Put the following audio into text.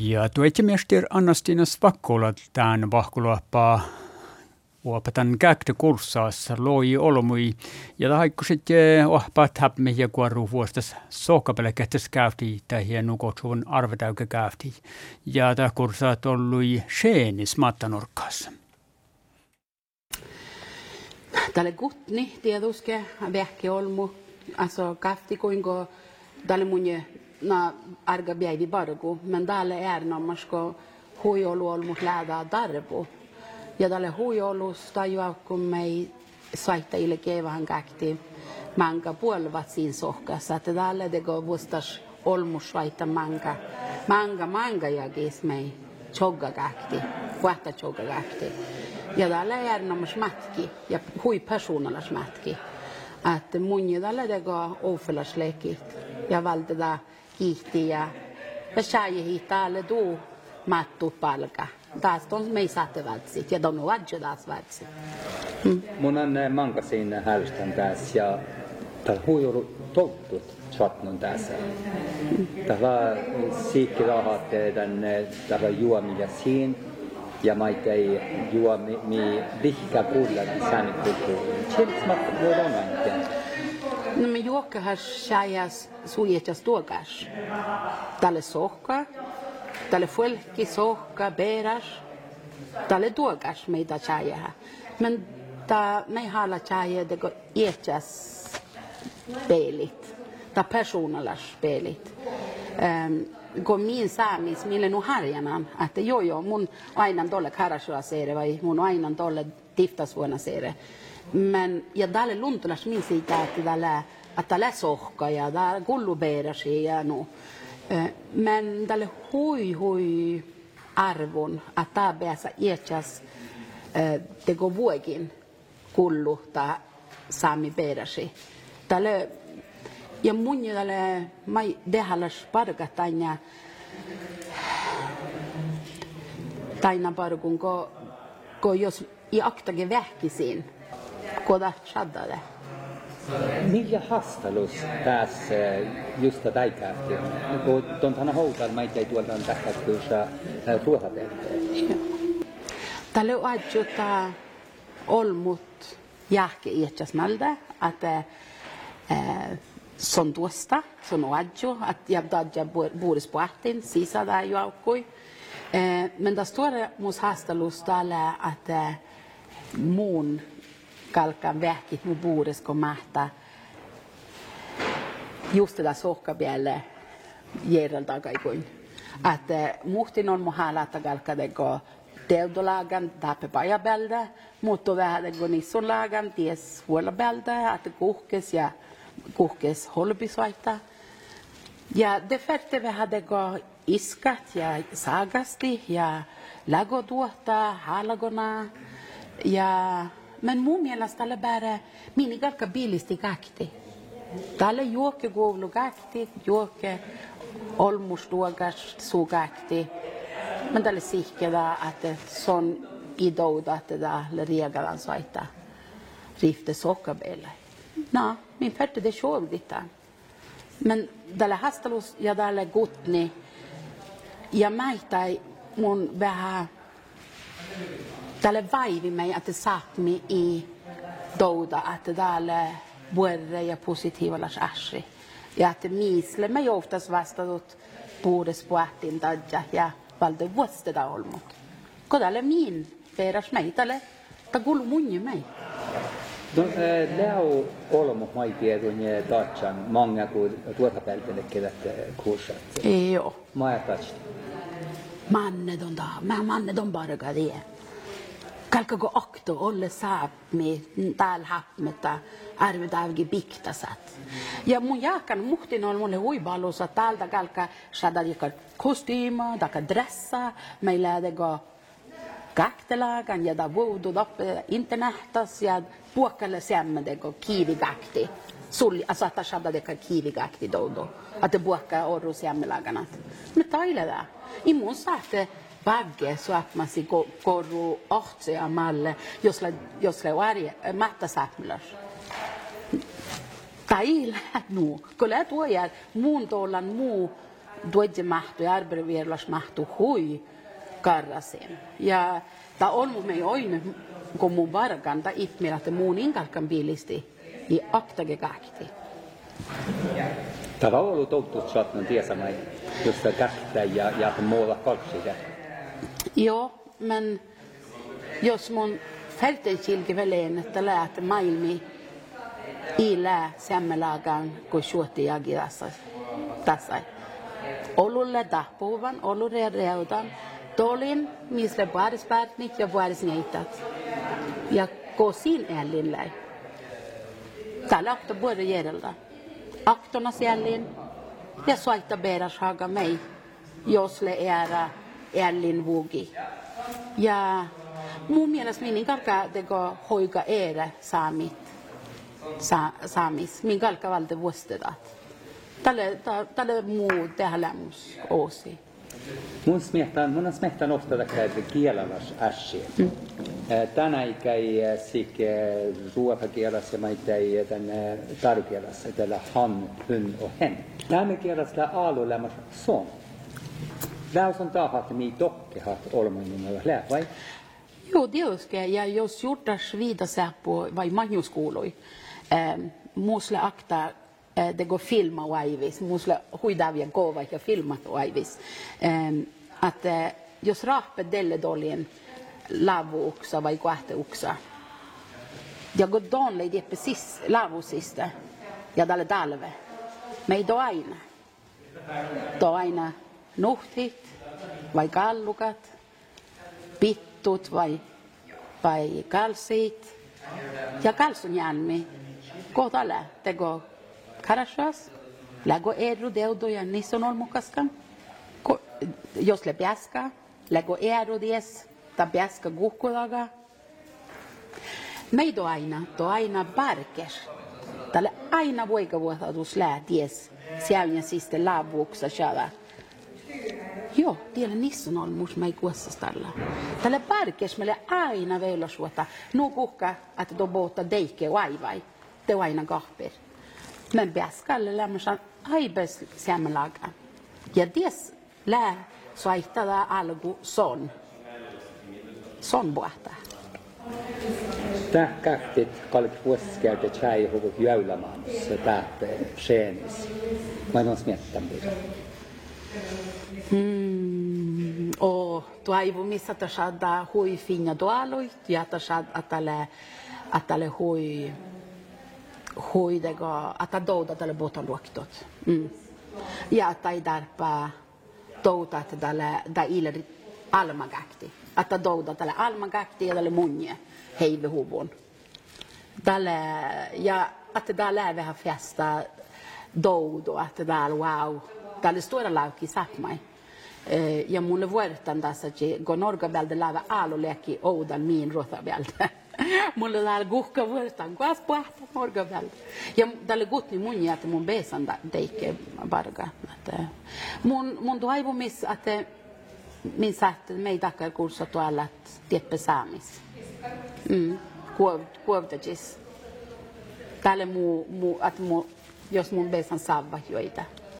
Ja tuetjemester Annastina Svakkola tämän vahkuluoppaa uopetan käyktö kurssaassa loi olmui ja taikku sitten ohpaat häpmi ja kuoru vuostas sohkapele kähtäs käytti tai hieno kutsuun arvetäykö käytti. Ja tämä kurssaat oli seenis mattanurkkaassa. Tälle gutni tietuske vähke olmu, alltså kafti kuinka tälle munje na arga bjäivi bargu, men tälle är namasko huijolu olmu läda darbu. Ja tälle huijolus tajuakku mei saittajille kevähän käkti manga puolvat siinä sohkassa, että tälle teko vuostas olmu saita manga, manga manga ja kis mei chogga käkti, vuotta chogga käkti. Ja tällä är namas matki ja hui personalas matki. Että mun ja tällä teko ofelas lekit ja valtida kiihti ja ja hiitä alle du mattu palka. Taas on me vältsit ja don wadjo taas vältsit. Mun on manka siinä hälstän tässä ja täällä huijuru toutut satnun tässä. Täällä siikki rahat tänne täällä juomia siinä ja maita ei juomi mi vihka kuulla sääni kulttuuriin. Chilks matta voi olla No men juokka har sägas sujetjas tuokas. Tälle sohka, tälle fuelki sohka, beras, tälle tuokas meitä säjää. Men ta me hala säjää deko ietjas pelit, ta personalas pelit. Um, kun min saamis, mille nu harjanan, että joo joo, mun aina tolle karasua vai mun aina tolle tiftasvuonna seere. Men ja tälle luntulas min siitä, että tällä att tällä sohka ja täällä kullubeerasi ja no. Men tälle hui hui arvon, että tämä päässä iätsäs teko vuokin kullu tai saami beerasi. Tälle ja mun tälle mai dehalas parkataina taina parkun ko ko jos i aktage vähkisiin koda shaddade. Millä hastalus pääs just täikähti? Kun tuntana houtal maita ei tuolta on tähkättyysä ruohateetteen. Tälle on adjuta olmut jahke iätsäsmältä, että son tuosta, son adjo, att jag dadja boris puhtin, sisa där ju aukui. Men det står mus hastalus tällä, että muun kalkan vähkit mu kun mahta just det där sohkabjälle järjel tagaikuin. Että muhtin on mu halata kalka dego teudolagan tape pajabälde, mutta vähän dego nissunlagan ties huolabälde, että kuhkes ja kuhkes holbisvaita. Ja hade gå iskat ja sagasti ja lagotuota halagona ja men mun mielestä tällä bara mini kalka bilisti kakti. Tällä juokke kuulu kakti, juokke olmustuokas sugakti. Men tällä sihkeda että son idouda että tällä regalan saita rifte sokkabelle. No, min färte det såg ditta. Men tällä hastalus ja tällä gutni ja mäitai mun vähän tälle vaivi mig att det satt mig i douda att tälle vuorre ja positiivalla asri. Ja että miisle me oftast vastadut puudes puhtin tadja ja valde vuosteda olmut. Kodalle min peras mig tälle ta kulu munni mig. Leo olmo mai tiedon ja tatsan manga kun tuota peltele kedet kursat. Joo. Maja tatsan. Manne don da, mä manne don barga det. Kalka go okto olle saab me tääl hapmeta arvedavgi piktasat. Ja mun jaakan muhtin on mulle huibalusa täältä kalka saada jaka kostyma, taka dressa, meillä go kaktelagan ja da voodoo doppe internähtas ja puokalle sämmedego kiivikakti. Sul, alltså att Ashada deka kiivikakti dodo. Att det puokka orru sämmelaganat. Me taile da. Imun saatte bagge så att man sig korru ohtse ja malle, jos le, jos le varje, matta läht nu, kun läht uoja muun tollan muu duodje mahtu ja arbervierlas mahtu hui karrasen. Ja ta on mun mei oin kun mun varkan ta ipmillä, että muun inkalkan biilisti i aktage kahti. Tämä on ollut touttu saatnan tiesamai, josta kättä ja, ja muulla kalksida. Joo, men jos mun fältenkilki väleen, että läät maailmi i lää sämmelagan, kun suotti jagi tässä. tässä. Olulle tahpuvan, olulle reudan, tolin, missä vuodispäärnit ja vuodisneitat. Ja kosin ällin Täällä akta både järjeltä. Aktona jäljin ja soita beras haga mig, jos ällin vugi. Ja mun mielestä minun kalka teko hoika ere saamit, sa, saamis, min kalka valde vuostedat. Tälle, tälle muu tehdä lämmus oosi. Mun smetan, mun smetan ofta että kielalas äsi. Mm. Tänä ikäi sik ruokakielas ja maita ei tän tarkielas, että han, hun och hen. Nämä kielas la alu lämmas son. Läus on tahat mi dokke hat olmoinnilla lää, vai? Joo, tietysti. Ja jos juurtas viidasää på vai manjuskouloi, ähm, muusle akta Eh, det går filma och aivis. Musla huidavia kova ja filmat och aivis. Att eh, jos rahpe delle dolien lavuuksa vai uksa. Ja går lei die precis lavusiste. Ja dalle talve. Me do aina. Do aina nuhtit vai kallukat, pittut vai, vai kalsit ja kalsunjälmi. Kohta tego Karasas, lago Eru deudo ja nisonol mukaskan. Jos le piaska, lago Eru dies, ta piaska guhkulaga. Meido aina, to aina barkes. Tälle aina voikavuotatus lää ties. Sieltä siste laavuuksa. Joo, tiedä nissä on mus mai kuossastalla. Tälle parkes meille aina veilosvuota. Nu kuhka, että to boota deike vaivai. Te aina kahper. Men bäskalle aibes siamelaga. Ja des lää soittada algu son. Son buahta. Tähkähtit kalk vuosikäytä tjäi huvut jäylämaanus tähpe seenis. Mä en ole smiettänyt. Mm. O tuai bu misa ta shada hui fina doaloi, ya ta shada atale atale hui hui dega ata doda dale botan luoktot. Mm. Ja tai darpa douta att dale da iler almagakti. Ata douda dale almagakti dale munje heive huvon. Dale ja att dale vi har festa dodo att dale wow Tälle stora lauki sagt mig. Ja mulle vuortan tässä, että kun Norga bälde lava aaloleki oudan miin ruota bälde. mulle dal guhka vuortan kuas puhta morga bel ja dalle gutni mun jätä mun besan da deike barga att mun mun toivo miss att min satt mig tackar kursa to allat tieppe saamis mm. Kuov kuovtajis tälle mu mu att mu jos mun besan saava joita